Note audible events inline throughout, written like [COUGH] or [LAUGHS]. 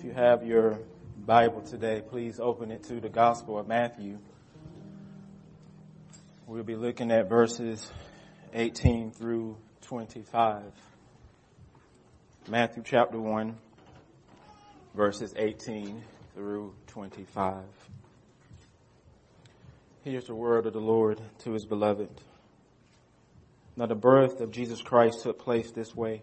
If you have your Bible today, please open it to the Gospel of Matthew. We'll be looking at verses 18 through 25. Matthew chapter 1, verses 18 through 25. Here's the word of the Lord to his beloved. Now the birth of Jesus Christ took place this way.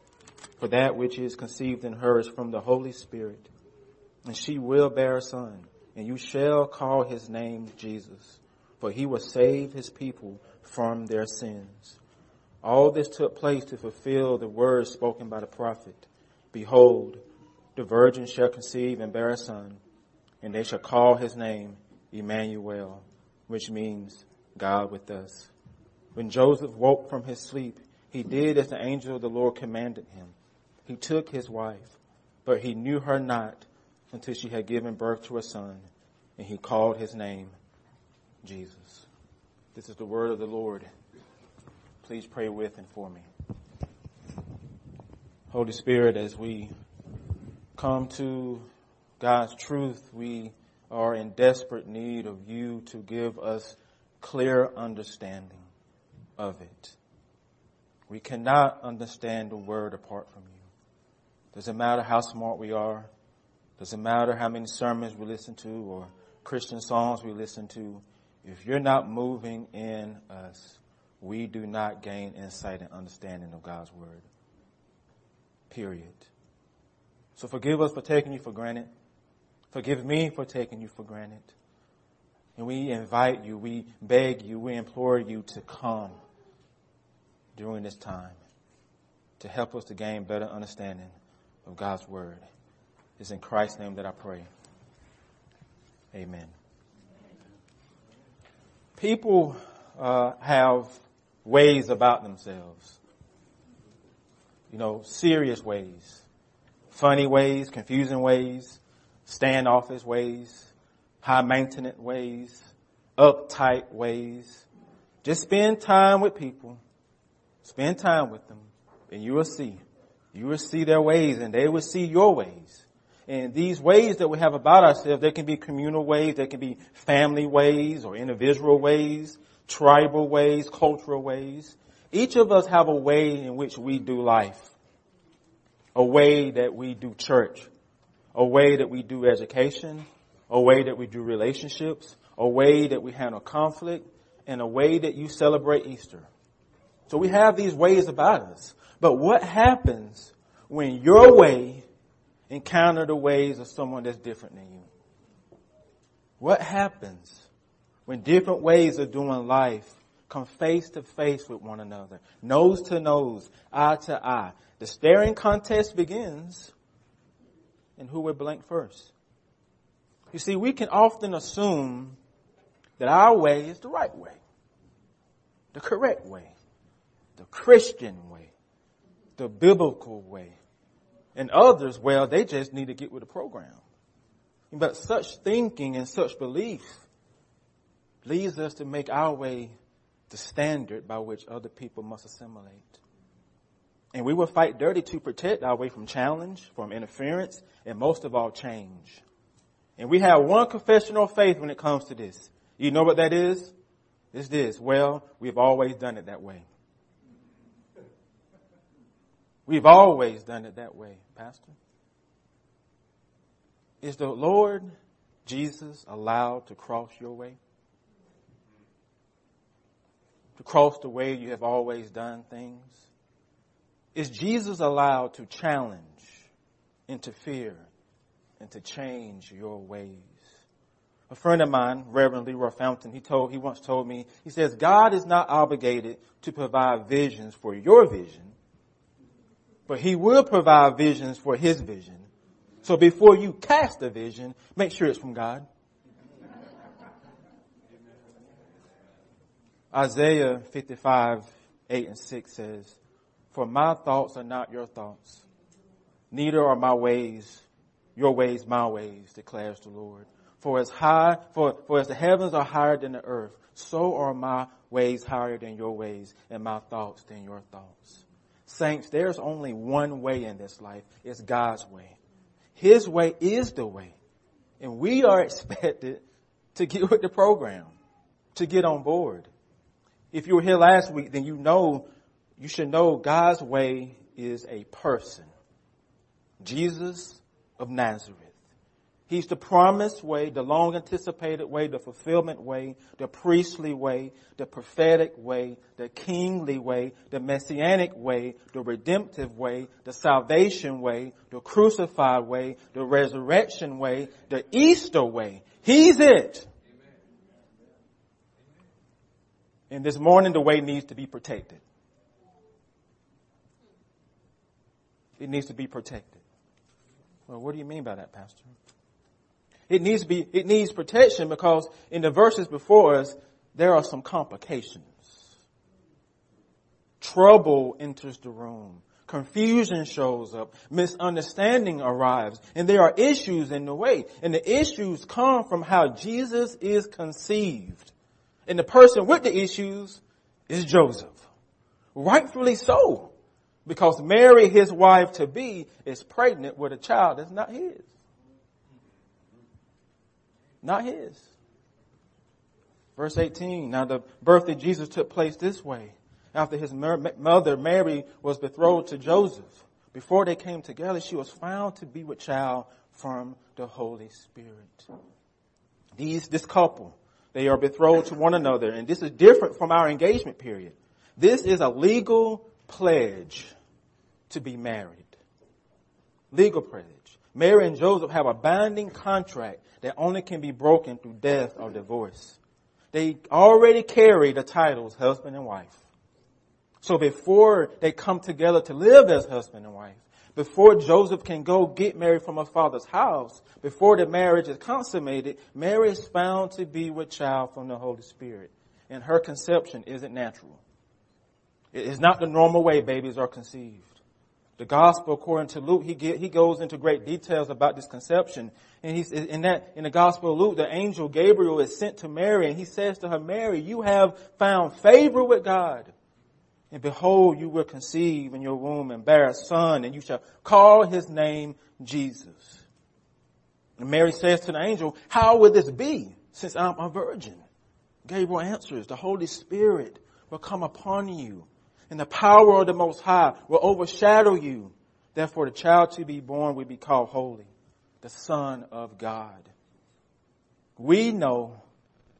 for that which is conceived in her is from the Holy Spirit. And she will bear a son, and you shall call his name Jesus for he will save his people from their sins. All this took place to fulfill the words spoken by the prophet. Behold, the virgin shall conceive and bear a son, and they shall call his name Emmanuel, which means God with us. When Joseph woke from his sleep, he did as the angel of the Lord commanded him. He took his wife, but he knew her not until she had given birth to a son, and he called his name Jesus. This is the word of the Lord. Please pray with and for me. Holy Spirit, as we come to God's truth, we are in desperate need of you to give us clear understanding of it. We cannot understand the word apart from you. Doesn't matter how smart we are. Doesn't matter how many sermons we listen to or Christian songs we listen to. If you're not moving in us, we do not gain insight and understanding of God's word. Period. So forgive us for taking you for granted. Forgive me for taking you for granted. And we invite you, we beg you, we implore you to come during this time to help us to gain better understanding of God's word. It's in Christ's name that I pray. Amen people uh, have ways about themselves. You know, serious ways, funny ways, confusing ways, standoffish ways, high maintenance ways, uptight ways. Just spend time with people. Spend time with them and you will see. You will see their ways and they will see your ways. And these ways that we have about ourselves, they can be communal ways, they can be family ways or individual ways, tribal ways, cultural ways. Each of us have a way in which we do life. A way that we do church. A way that we do education. A way that we do relationships. A way that we handle conflict. And a way that you celebrate Easter. So we have these ways about us. But what happens when your way encounter the ways of someone that's different than you? What happens when different ways of doing life come face to face with one another, nose to nose, eye to eye? The staring contest begins, and who will blink first? You see, we can often assume that our way is the right way, the correct way, the Christian way, the biblical way. And others, well, they just need to get with the program. But such thinking and such belief leads us to make our way the standard by which other people must assimilate. And we will fight dirty to protect our way from challenge, from interference, and most of all change. And we have one confession of faith when it comes to this. You know what that is? It's this. Well, we've always done it that way. We've always done it that way, Pastor. Is the Lord Jesus allowed to cross your way? To cross the way you have always done things? Is Jesus allowed to challenge, interfere, and to change your ways? A friend of mine, Reverend Leroy Fountain, he told, he once told me, he says, God is not obligated to provide visions for your vision, but he will provide visions for his vision So before you cast a vision, make sure it's from God. Isaiah 55, 8 and 6 says, For my thoughts are not your thoughts, neither are my ways your ways my ways, declares the Lord. For as high, for, for as the heavens are higher than the earth, so are my ways higher than your ways, and my thoughts than your thoughts. Saints, there's only one way in this life. It's God's way. His way is the way. And we are [LAUGHS] expected to get with the program, to get on board. If you were here last week, then you know, you should know God's way is a person. Jesus of Nazareth. He's the promised way, the long anticipated way, the fulfillment way, the priestly way, the prophetic way, the kingly way, the messianic way, the redemptive way, the salvation way, the crucified way, the resurrection way, the Easter way. He's it. And this morning the way needs to be protected. It needs to be protected. Well, what do you mean by that, Pastor? It needs to be, it needs protection because in the verses before us, there are some complications. Trouble enters the room. Confusion shows up. Misunderstanding arrives. And there are issues in the way. And the issues come from how Jesus is conceived. And the person with the issues is Joseph. Rightfully so. Because Mary, his wife to be, is pregnant with a child that's not his. Not his. Verse 18, now the birth of Jesus took place this way. After his mother Mary was betrothed to Joseph, before they came together, she was found to be with child from the Holy Spirit. These, this couple, they are betrothed to one another, and this is different from our engagement period. This is a legal pledge to be married. Legal pledge. Mary and Joseph have a binding contract that only can be broken through death or divorce. They already carry the titles husband and wife. So before they come together to live as husband and wife, before Joseph can go get married from her father's house, before the marriage is consummated, Mary is found to be with child from the Holy Spirit. And her conception isn't natural. It is not the normal way babies are conceived. The gospel, according to Luke, he get, he goes into great details about this conception. And he's, in that, in the gospel of Luke, the angel Gabriel is sent to Mary and he says to her, Mary, you have found favor with God. And behold, you will conceive in your womb and bear a son and you shall call his name Jesus. And Mary says to the angel, how will this be since I'm a virgin? Gabriel answers, the Holy Spirit will come upon you and the power of the Most High will overshadow you. Therefore, the child to be born will be called holy, the Son of God. We know,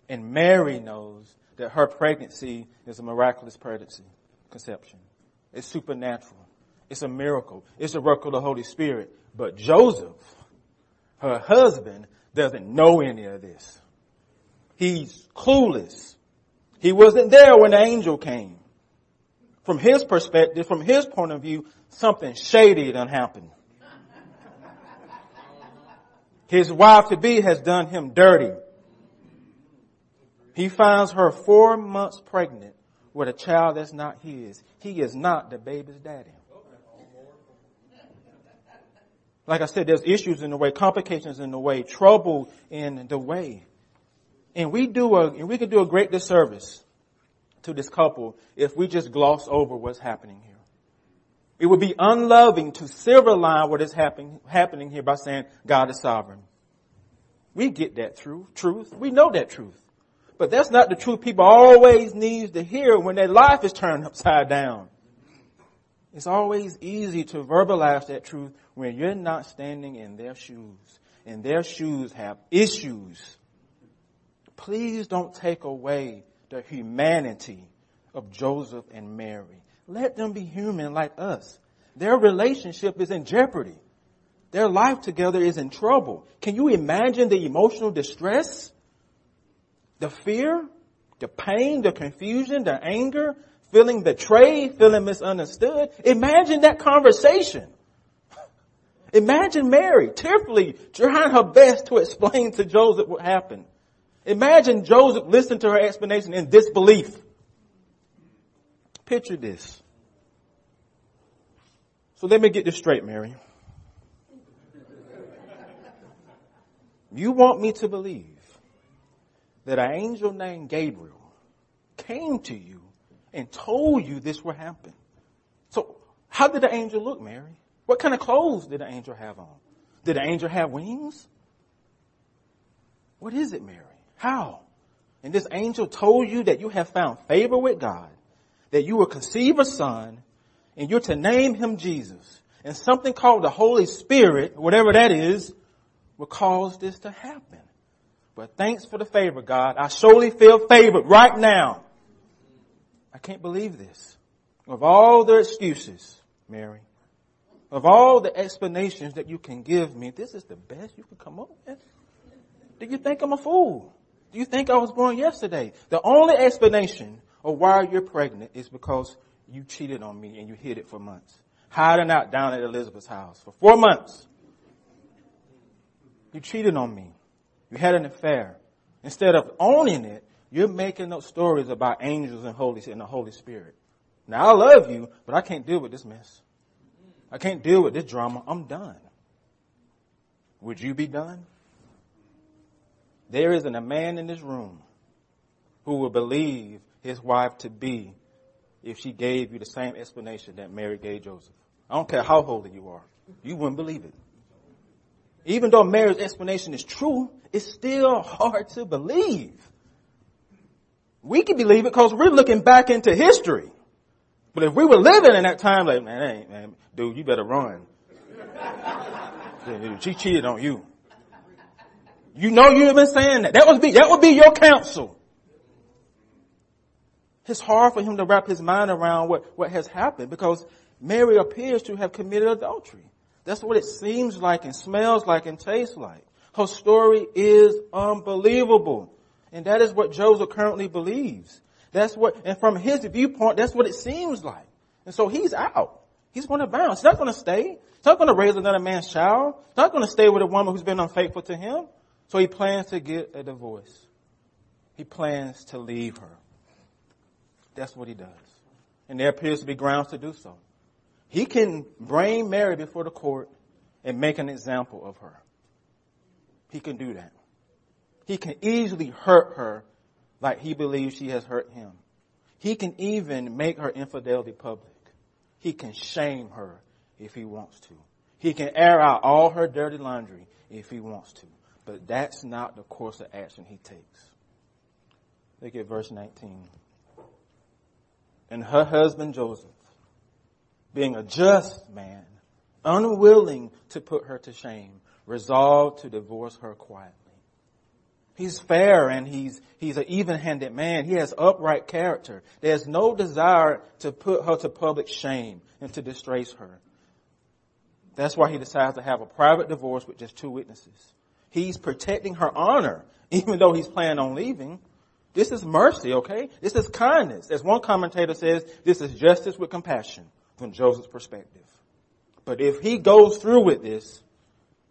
and Mary knows, that her pregnancy is a miraculous pregnancy, conception. It's supernatural. It's a miracle. It's a work of the Holy Spirit. But Joseph, her husband, doesn't know any of this. He's clueless. He wasn't there when the angel came from his perspective, from his point of view, something shady done happened. His wife to be has done him dirty. He finds her four months pregnant with a child that's not his. He is not the baby's daddy. Like I said, there's issues in the way, complications in the way, trouble in the way. And we do a, and we can do a great disservice to this couple if we just gloss over what's happening here. It would be unloving to silver line what is happening, happening here by saying God is sovereign. We get that truth, truth. We know that truth. But that's not the truth people always need to hear when their life is turned upside down. It's always easy to verbalize that truth when you're not standing in their shoes. And their shoes have issues. Please don't take away the humanity of Joseph and Mary. Let them be human like us. Their relationship is in jeopardy. Their life together is in trouble. Can you imagine the emotional distress? The fear? The pain? The confusion? The anger? Feeling betrayed? Feeling misunderstood? Imagine that conversation. [LAUGHS] Imagine Mary tearfully trying her best to explain to Joseph what happened. Imagine Joseph listening to her explanation in disbelief. Picture this. So let me get this straight, Mary. You want me to believe that an angel named Gabriel came to you and told you this would happen. So how did the angel look, Mary? What kind of clothes did the angel have on? Did the angel have wings? What is it, Mary? How? And this angel told you that you have found favor with God, that you will conceive a son, and you're to name him Jesus. And something called the Holy Spirit, whatever that is, will cause this to happen. But thanks for the favor, God. I surely feel favored right now. I can't believe this. Of all the excuses, Mary, of all the explanations that you can give me, this is the best you can come up with? Do you think I'm a fool? Do you think I was born yesterday? The only explanation of why you're pregnant is because you cheated on me and you hid it for months. Hiding out down at Elizabeth's house for four months. You cheated on me. You had an affair. Instead of owning it, you're making up stories about angels and holy and the Holy Spirit. Now I love you, but I can't deal with this mess. I can't deal with this drama. I'm done. Would you be done? There isn't a man in this room who will believe his wife to be if she gave you the same explanation that Mary gave Joseph. I don't care how holy you are. You wouldn't believe it. Even though Mary's explanation is true, it's still hard to believe. We can believe it because we're looking back into history. But if we were living in that time, like, man, man, dude, you better run. [LAUGHS] she cheated on you. You know you've been saying that. That would be, that would be your counsel. It's hard for him to wrap his mind around what, what has happened because Mary appears to have committed adultery. That's what it seems like and smells like and tastes like. Her story is unbelievable. And that is what Joseph currently believes. That's what, and from his viewpoint, that's what it seems like. And so he's out. He's going to bounce. He's not going to stay. He's not going to raise another man's child. He's not going to stay with a woman who's been unfaithful to him. So he plans to get a divorce. He plans to leave her. That's what he does. And there appears to be grounds to do so. He can bring Mary before the court and make an example of her. He can do that. He can easily hurt her like he believes she has hurt him. He can even make her infidelity public. He can shame her if he wants to. He can air out all her dirty laundry if he wants to. But that's not the course of action he takes. Look at verse 19. And her husband Joseph being a just man, unwilling to put her to shame, resolved to divorce her quietly. He's fair and he's, he's an even-handed man. He has upright character. There's no desire to put her to public shame and to disgrace her. That's why he decides to have a private divorce with just two witnesses. He's protecting her honor, [LAUGHS] even though he's planning on leaving. This is mercy, okay? This is kindness. As one commentator says, this is justice with compassion from Joseph's perspective. But if he goes through with this,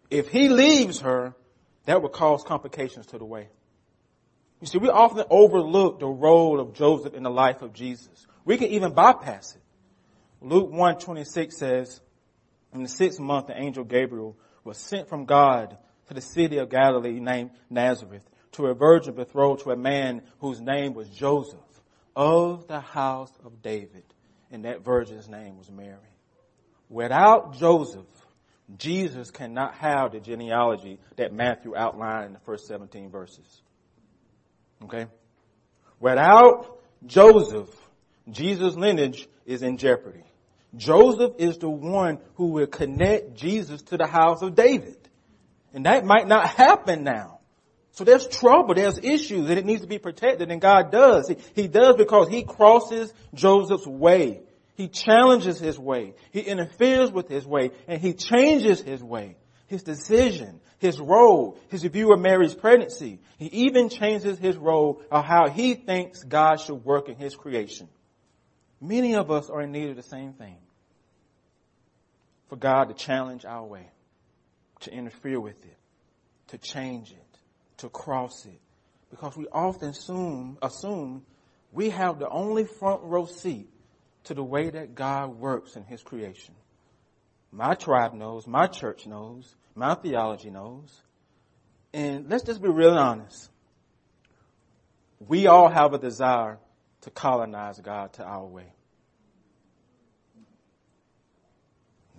if he leaves her, that would cause complications to the way. You see, we often overlook the role of Joseph in the life of Jesus. We can even bypass it. Luke 126 says, in the sixth month, the angel Gabriel was sent from God to the city of Galilee named Nazareth to a virgin betrothed to a man whose name was Joseph of the house of David and that virgin's name was Mary. Without Joseph, Jesus cannot have the genealogy that Matthew outlined in the first 17 verses. Okay? Without Joseph, Jesus' lineage is in jeopardy. Joseph is the one who will connect Jesus to the house of David. And that might not happen now. So there's trouble, there's issues, and it needs to be protected, and God does. He, he does because He crosses Joseph's way. He challenges his way. He interferes with his way, and He changes his way, his decision, his role, his view of Mary's pregnancy. He even changes his role of how he thinks God should work in his creation. Many of us are in need of the same thing. For God to challenge our way. To interfere with it, to change it, to cross it. Because we often assume, assume we have the only front row seat to the way that God works in His creation. My tribe knows, my church knows, my theology knows. And let's just be real honest. We all have a desire to colonize God to our way.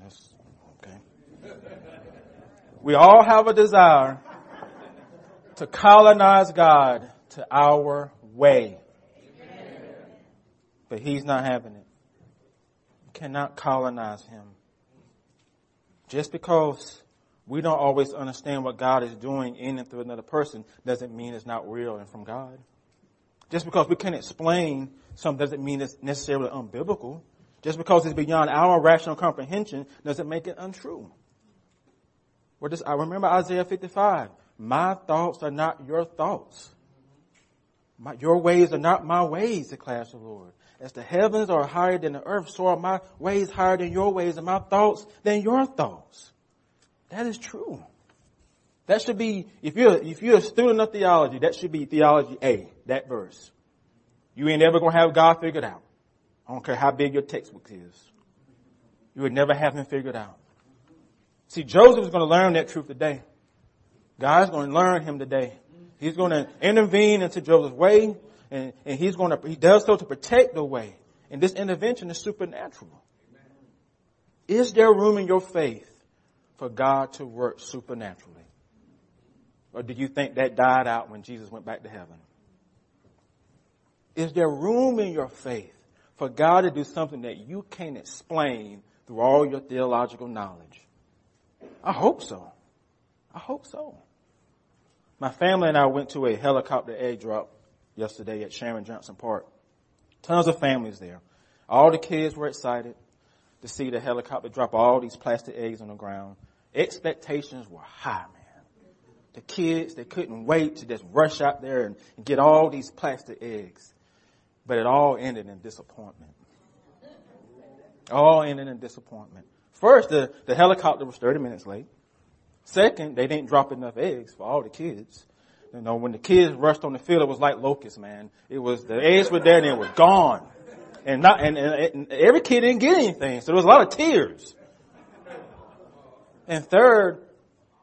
That's okay. We all have a desire to colonize God to our way. But He's not having it. Cannot colonize Him. Just because we don't always understand what God is doing in and through another person doesn't mean it's not real and from God. Just because we can't explain something doesn't mean it's necessarily unbiblical. Just because it's beyond our rational comprehension doesn't make it untrue. I remember Isaiah 55. My thoughts are not your thoughts. My, your ways are not my ways, declares the Lord. As the heavens are higher than the earth, so are my ways higher than your ways and my thoughts than your thoughts. That is true. That should be, if you're, if you're a student of theology, that should be theology A, that verse. You ain't ever gonna have God figured out. I don't care how big your textbook is. You would never have him figured out. See, Joseph is going to learn that truth today. God's going to learn him today. He's going to intervene into Joseph's way, and, and he's going to, he does so to protect the way. And this intervention is supernatural. Is there room in your faith for God to work supernaturally? Or do you think that died out when Jesus went back to heaven? Is there room in your faith for God to do something that you can't explain through all your theological knowledge? I hope so. I hope so. My family and I went to a helicopter egg drop yesterday at Sharon Johnson Park. Tons of families there. All the kids were excited to see the helicopter drop all these plastic eggs on the ground. Expectations were high, man. The kids, they couldn't wait to just rush out there and, and get all these plastic eggs. But it all ended in disappointment. All ended in disappointment. First, the, the helicopter was 30 minutes late. Second, they didn't drop enough eggs for all the kids. You know, when the kids rushed on the field, it was like locusts, man. It was, the eggs were there and it was gone. And not, and, and, and every kid didn't get anything. So there was a lot of tears. And third,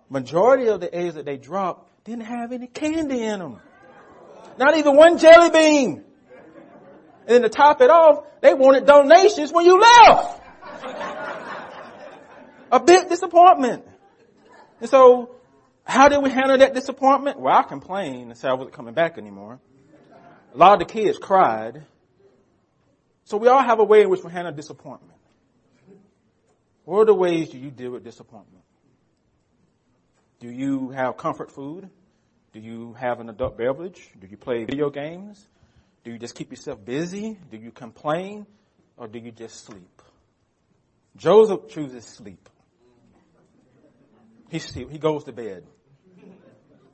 majority of the eggs that they dropped didn't have any candy in them. Not even one jelly bean. And then to top it off, they wanted donations when you left. A big disappointment. And so, how did we handle that disappointment? Well, I complained and said I wasn't coming back anymore. A lot of the kids cried. So we all have a way in which we handle disappointment. What are the ways do you deal with disappointment? Do you have comfort food? Do you have an adult beverage? Do you play video games? Do you just keep yourself busy? Do you complain? Or do you just sleep? Joseph chooses sleep. He, he goes to bed.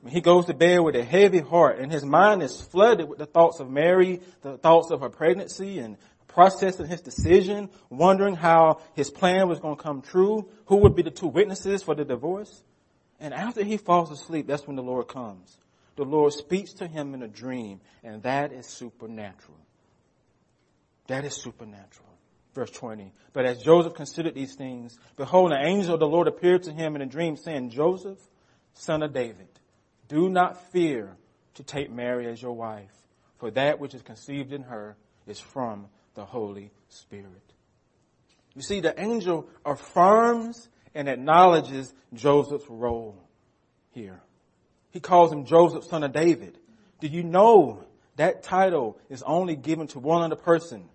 He goes to bed with a heavy heart and his mind is flooded with the thoughts of Mary, the thoughts of her pregnancy and processing his decision, wondering how his plan was going to come true, who would be the two witnesses for the divorce. And after he falls asleep, that's when the Lord comes the Lord speaks to him in a dream, and that is supernatural. That is supernatural. Verse 20. But as Joseph considered these things, behold, an angel of the Lord appeared to him in a dream, saying, Joseph, son of David, do not fear to take Mary as your wife, for that which is conceived in her is from the Holy Spirit. You see, the angel affirms and acknowledges Joseph's role here. He calls him Joseph, son of David. Do you know that title is only given to one other person?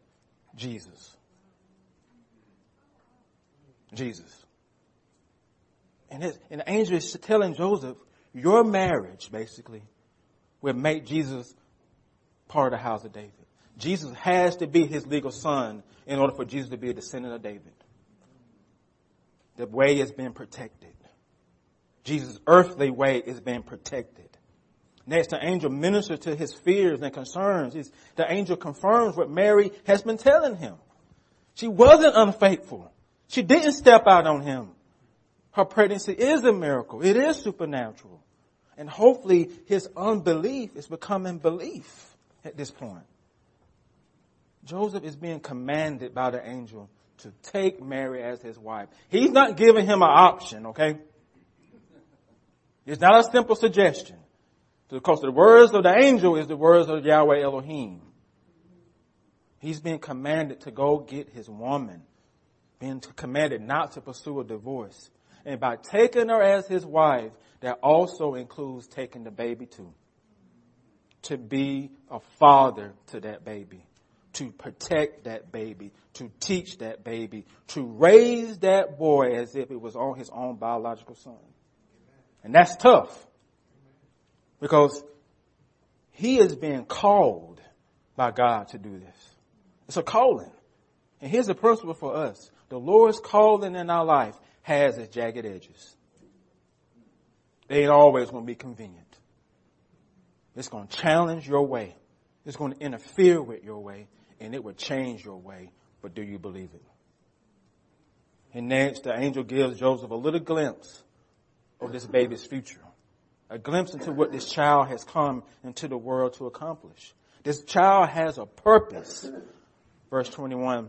Jesus. Jesus. And, his, and the angel is telling Joseph, your marriage, basically, will make Jesus part of the house of David. Jesus has to be his legal son in order for Jesus to be a descendant of David. The way has been protected. Jesus' earthly way is being protected. Next, the angel ministers to his fears and concerns. He's, the angel confirms what Mary has been telling him. She wasn't unfaithful. She didn't step out on him. Her pregnancy is a miracle. It is supernatural. And hopefully his unbelief is becoming belief at this point. Joseph is being commanded by the angel to take Mary as his wife. He's not giving him an option, okay? It's not a simple suggestion. Because the words of the angel is the words of Yahweh Elohim. He's being commanded to go get his woman. Being commanded not to pursue a divorce. And by taking her as his wife, that also includes taking the baby too. To be a father to that baby. To protect that baby. To teach that baby. To raise that boy as if it was on his own biological son. And that's tough. Because he is being called by God to do this. It's a calling. And here's the principle for us. The Lord's calling in our life has its jagged edges. They ain't always going to be convenient. It's going to challenge your way. It's going to interfere with your way and it will change your way. But do you believe it? And next, the angel gives Joseph a little glimpse of this baby's future. A glimpse into what this child has come into the world to accomplish. This child has a purpose. Verse 21.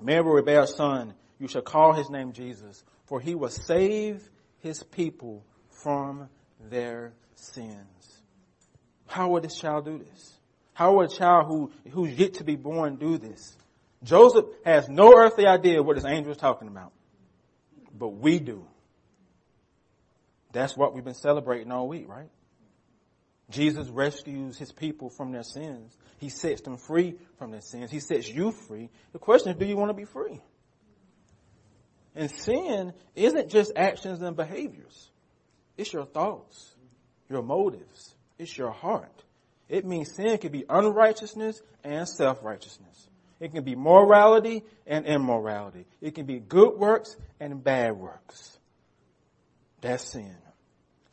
Mary will bear a son. You shall call his name Jesus, for he will save his people from their sins. How will this child do this? How will a child who, who's yet to be born do this? Joseph has no earthly idea what this angel is talking about. But we do. That's what we've been celebrating all week, right? Jesus rescues his people from their sins. He sets them free from their sins. He sets you free. The question is, do you want to be free? And sin isn't just actions and behaviors. It's your thoughts, your motives. It's your heart. It means sin can be unrighteousness and self-righteousness. It can be morality and immorality. It can be good works and bad works. That's sin.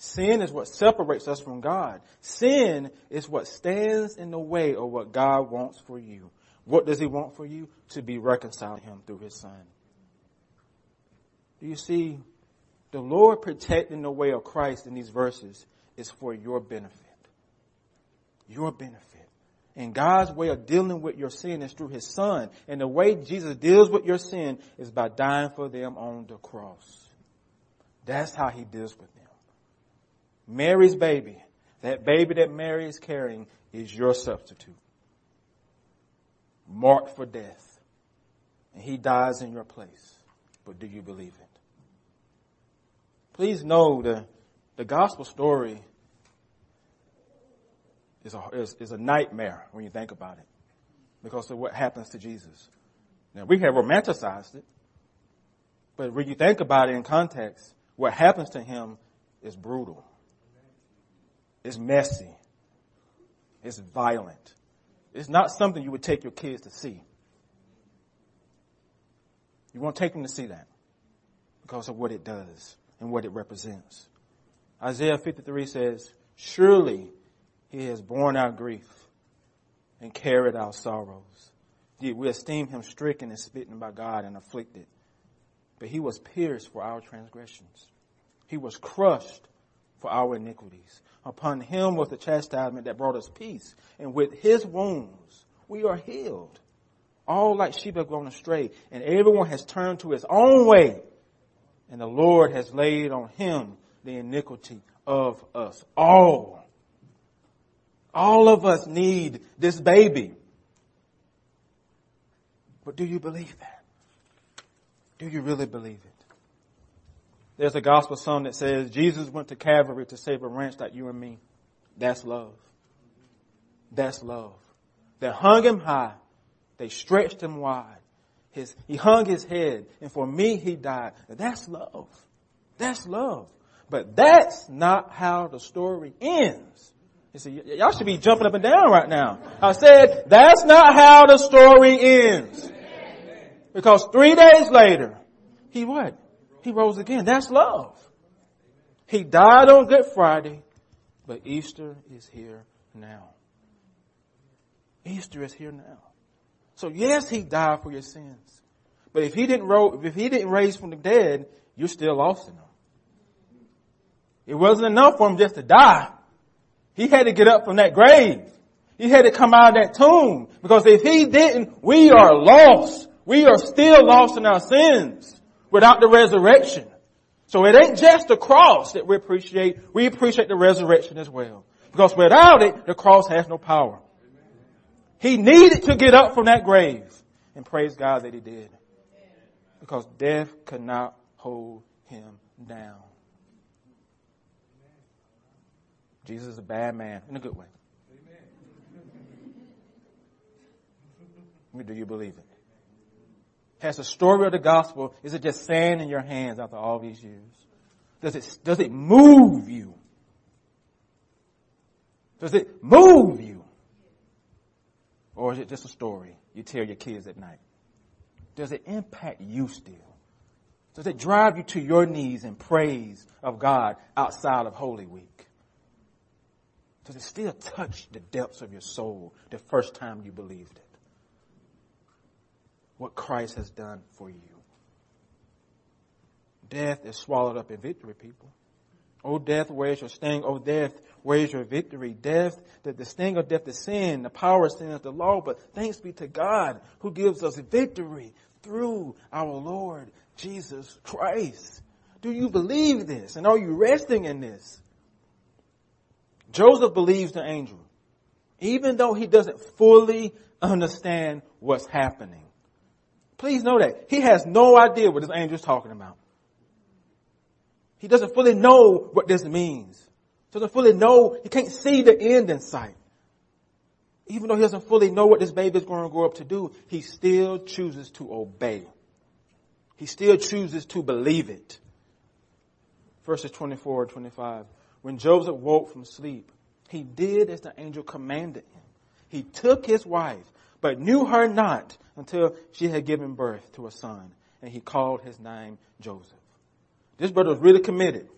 Sin is what separates us from God. Sin is what stands in the way of what God wants for you. What does He want for you? To be reconciled to Him through His Son. Do you see? The Lord protecting the way of Christ in these verses is for your benefit. Your benefit. And God's way of dealing with your sin is through His Son. And the way Jesus deals with your sin is by dying for them on the cross. That's how He deals with them. Mary's baby, that baby that Mary is carrying, is your substitute. Marked for death. And he dies in your place. But do you believe it? Please know the, the gospel story is a, is, is a nightmare when you think about it. Because of what happens to Jesus. Now we have romanticized it. But when you think about it in context, what happens to him is brutal. It's messy. It's violent. It's not something you would take your kids to see. You won't take them to see that because of what it does and what it represents. Isaiah 53 says, surely he has borne our grief and carried our sorrows. Yet we esteem him stricken and smitten by God and afflicted. But he was pierced for our transgressions. He was crushed for our iniquities. Upon him was the chastisement that brought us peace. And with his wounds, we are healed. All like sheep have gone astray, and everyone has turned to his own way. And the Lord has laid on him the iniquity of us all. All of us need this baby. But do you believe that? Do you really believe it? There's a gospel song that says, Jesus went to Calvary to save a wretch like you and me. That's love. That's love. They hung him high. They stretched him wide. His, he hung his head and for me he died. That's love. That's love. But that's not how the story ends. You see, y'all should be jumping up and down right now. I said, that's not how the story ends. Because three days later, he what? He rose again. That's love. He died on Good Friday, but Easter is here now. Easter is here now. So yes, he died for your sins. But if he didn't ro- if he didn't raise from the dead, you're still lost in them. It wasn't enough for him just to die. He had to get up from that grave. He had to come out of that tomb. Because if he didn't, we are lost. We are still lost in our sins without the resurrection. So it ain't just the cross that we appreciate. We appreciate the resurrection as well. Because without it, the cross has no power. He needed to get up from that grave. And praise God that he did. Because death could not hold him down. Jesus is a bad man in a good way. Do you believe it? Has the story of the gospel, is it just sand in your hands after all these years? Does it, does it move you? Does it move you? Or is it just a story you tell your kids at night? Does it impact you still? Does it drive you to your knees in praise of God outside of Holy Week? Does it still touch the depths of your soul the first time you believed it? What Christ has done for you. Death is swallowed up in victory, people. Oh death, where's your sting? Oh death, where's your victory? Death, the, the sting of death is sin, the power of sin is the law, but thanks be to God who gives us victory through our Lord Jesus Christ. Do you believe this? And are you resting in this? Joseph believes the angel, even though he doesn't fully understand what's happening. Please know that. He has no idea what this angel is talking about. He doesn't fully know what this means. Doesn't fully know, he can't see the end in sight. Even though he doesn't fully know what this baby is going to grow up to do, he still chooses to obey. He still chooses to believe it. Verses 24 and 25. When Joseph woke from sleep, he did as the angel commanded him. He took his wife, but knew her not until she had given birth to a son, and he called his name Joseph. This brother was really committed.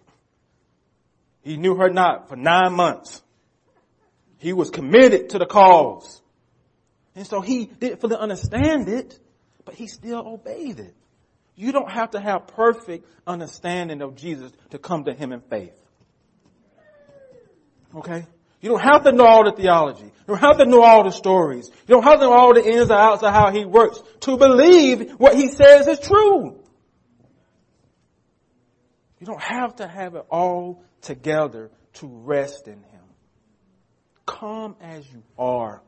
He knew her not for nine months. He was committed to the cause. And so he didn't fully understand it, but he still obeyed it. You don't have to have perfect understanding of Jesus to come to him in faith. Okay? You don't have to know all the theology. You don't have to know all the stories. You don't have to know all the ins and outs of how he works to believe what he says is true. You don't have to have it all together to rest in him. Come as you are.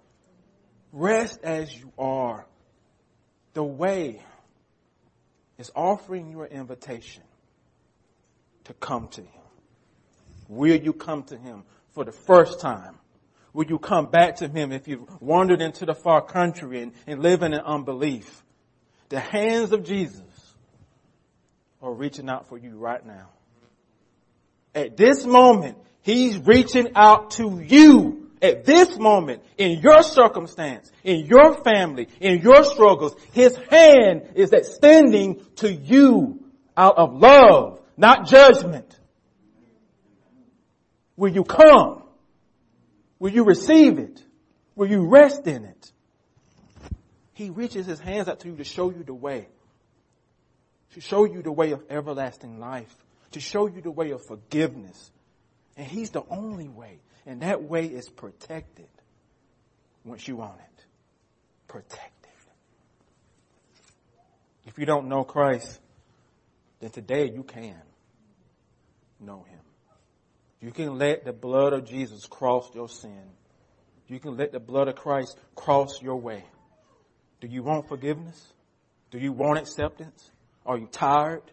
Rest as you are. The way is offering you an invitation to come to him. Will you come to him for the first time? Will you come back to Him if you've wandered into the far country and, and living in unbelief? The hands of Jesus are reaching out for you right now. At this moment, He's reaching out to you at this moment, in your circumstance, in your family, in your struggles, His hand is extending to you out of love, not judgment. Will you come? Will you receive it? Will you rest in it? He reaches his hands out to you to show you the way. To show you the way of everlasting life. To show you the way of forgiveness. And he's the only way. And that way is protected once you own it. Protected. If you don't know Christ, then today you can know him. You can let the blood of Jesus cross your sin. You can let the blood of Christ cross your way. Do you want forgiveness? Do you want acceptance? Are you tired?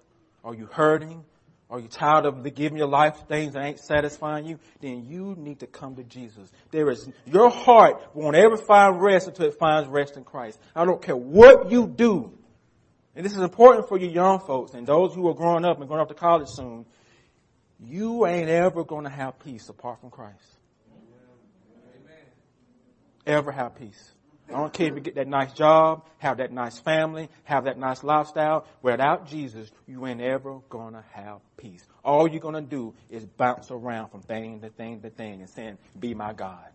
Are you hurting? Are you tired of giving your life things that ain't satisfying you? Then you need to come to Jesus. There is, your heart won't ever find rest until it finds rest in Christ. I don't care what you do. And this is important for you young folks and those who are growing up and going off to college soon you ain't ever going to have peace apart from Christ. Amen. Ever have peace. I don't care if you get that nice job, have that nice family, have that nice lifestyle. Without Jesus, you ain't ever gonna have peace. All you're gonna do is bounce around from thing to thing to thing and saying, be my God.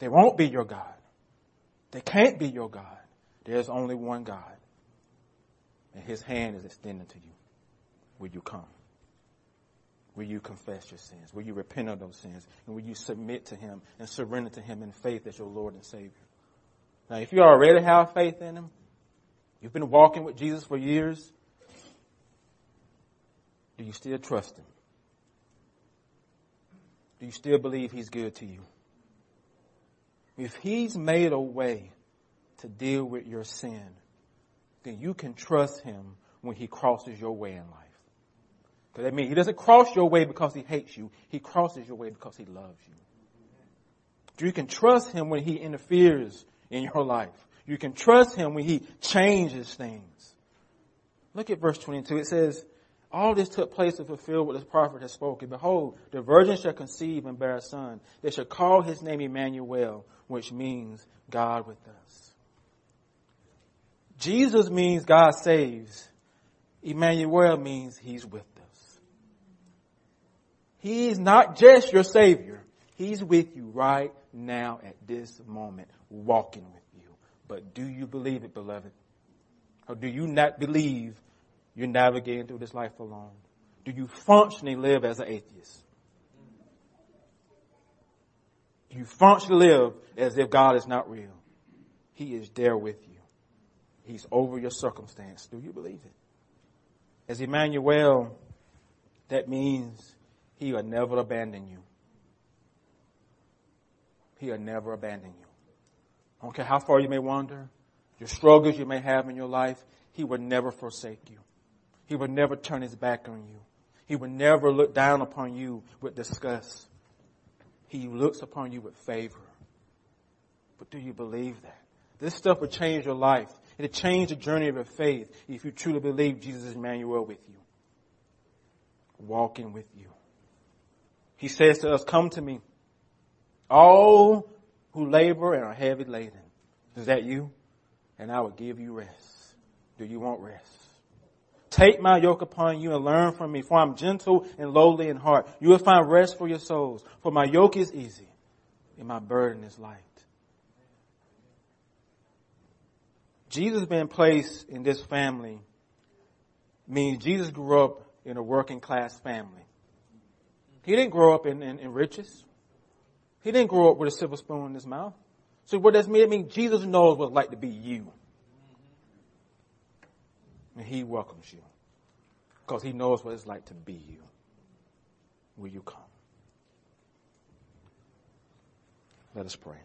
They won't be your God. They can't be your God. There's only one God. And his hand is extended to you will you come? will you confess your sins? Will you repent of those sins? And will you submit to Him and surrender to Him in faith as your Lord and Savior? Now, if you already have faith in Him, you've been walking with Jesus for years, do you still trust Him? Do you still believe He's good to you? If He's made a way to deal with your sin, then you can trust Him when He crosses your way in life. Because that means He doesn't cross your way because He hates you. He crosses your way because He loves you. You can trust Him when He interferes in your life. You can trust Him when He changes things. Look at verse 22. It says, all this took place to fulfill what the prophet has spoken. Behold, the virgin shall conceive and bear a son. They shall call his name Emmanuel, which means God with us. Jesus means God saves. Emmanuel means he's with. He's not just your savior. He's with you right now at this moment, walking with you. But do you believe it, beloved? Or do you not believe you're navigating through this life alone? Do you functionally live as an atheist? Do you functionally live as if God is not real? He is there with you. He's over your circumstance. Do you believe it? As Emmanuel, that means he will never abandon you. He will never abandon you. I don't care how far you may wander, your struggles you may have in your life, he will never forsake you. He will never turn his back on you. He will never look down upon you with disgust. He looks upon you with favor. But do you believe that? This stuff will change your life. It'll change the journey of your faith if you truly believe Jesus is Emmanuel with you. Walking with you. He says to us, come to me. All who labor and are heavy laden. Is that you? And I will give you rest. Do you want rest? Take my yoke upon you and learn from me, for I'm gentle and lowly in heart. You will find rest for your souls, for my yoke is easy and my burden is light. Jesus being placed in this family means Jesus grew up in a working class family. He didn't grow up in, in, in riches. He didn't grow up with a silver spoon in his mouth. So what does mean? It means Jesus knows what it's like to be you. And he welcomes you. Because he knows what it's like to be you. Will you come? Let us pray.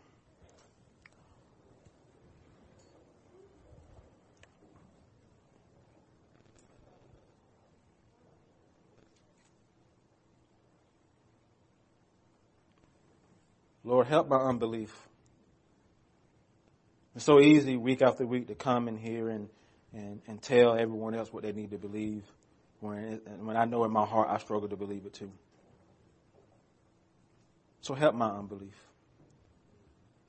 Lord, help my unbelief. It's so easy week after week to come in here and and, and tell everyone else what they need to believe when, when I know in my heart I struggle to believe it too. So help my unbelief.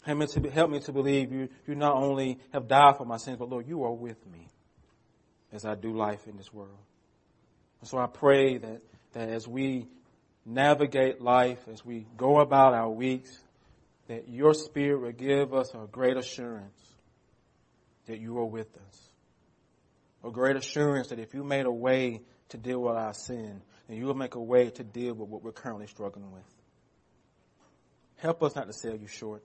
Help me to, help me to believe you, you not only have died for my sins, but Lord, you are with me as I do life in this world. And so I pray that, that as we navigate life, as we go about our weeks, that your spirit will give us a great assurance that you are with us a great assurance that if you made a way to deal with our sin, then you will make a way to deal with what we're currently struggling with. Help us not to sell you short.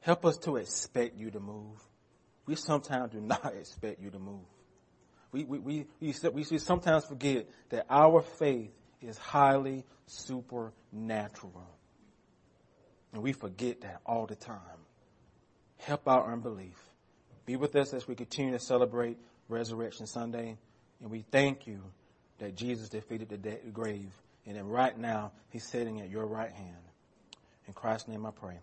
Help us to expect you to move. We sometimes do [LAUGHS] not expect you to move. We, we, we, we, we sometimes forget that our faith is highly supernatural. And we forget that all the time. Help our unbelief. Be with us as we continue to celebrate Resurrection Sunday. And we thank you that Jesus defeated the, de- grave. And then right now, he's sitting at your right hand. In Christ's name I pray.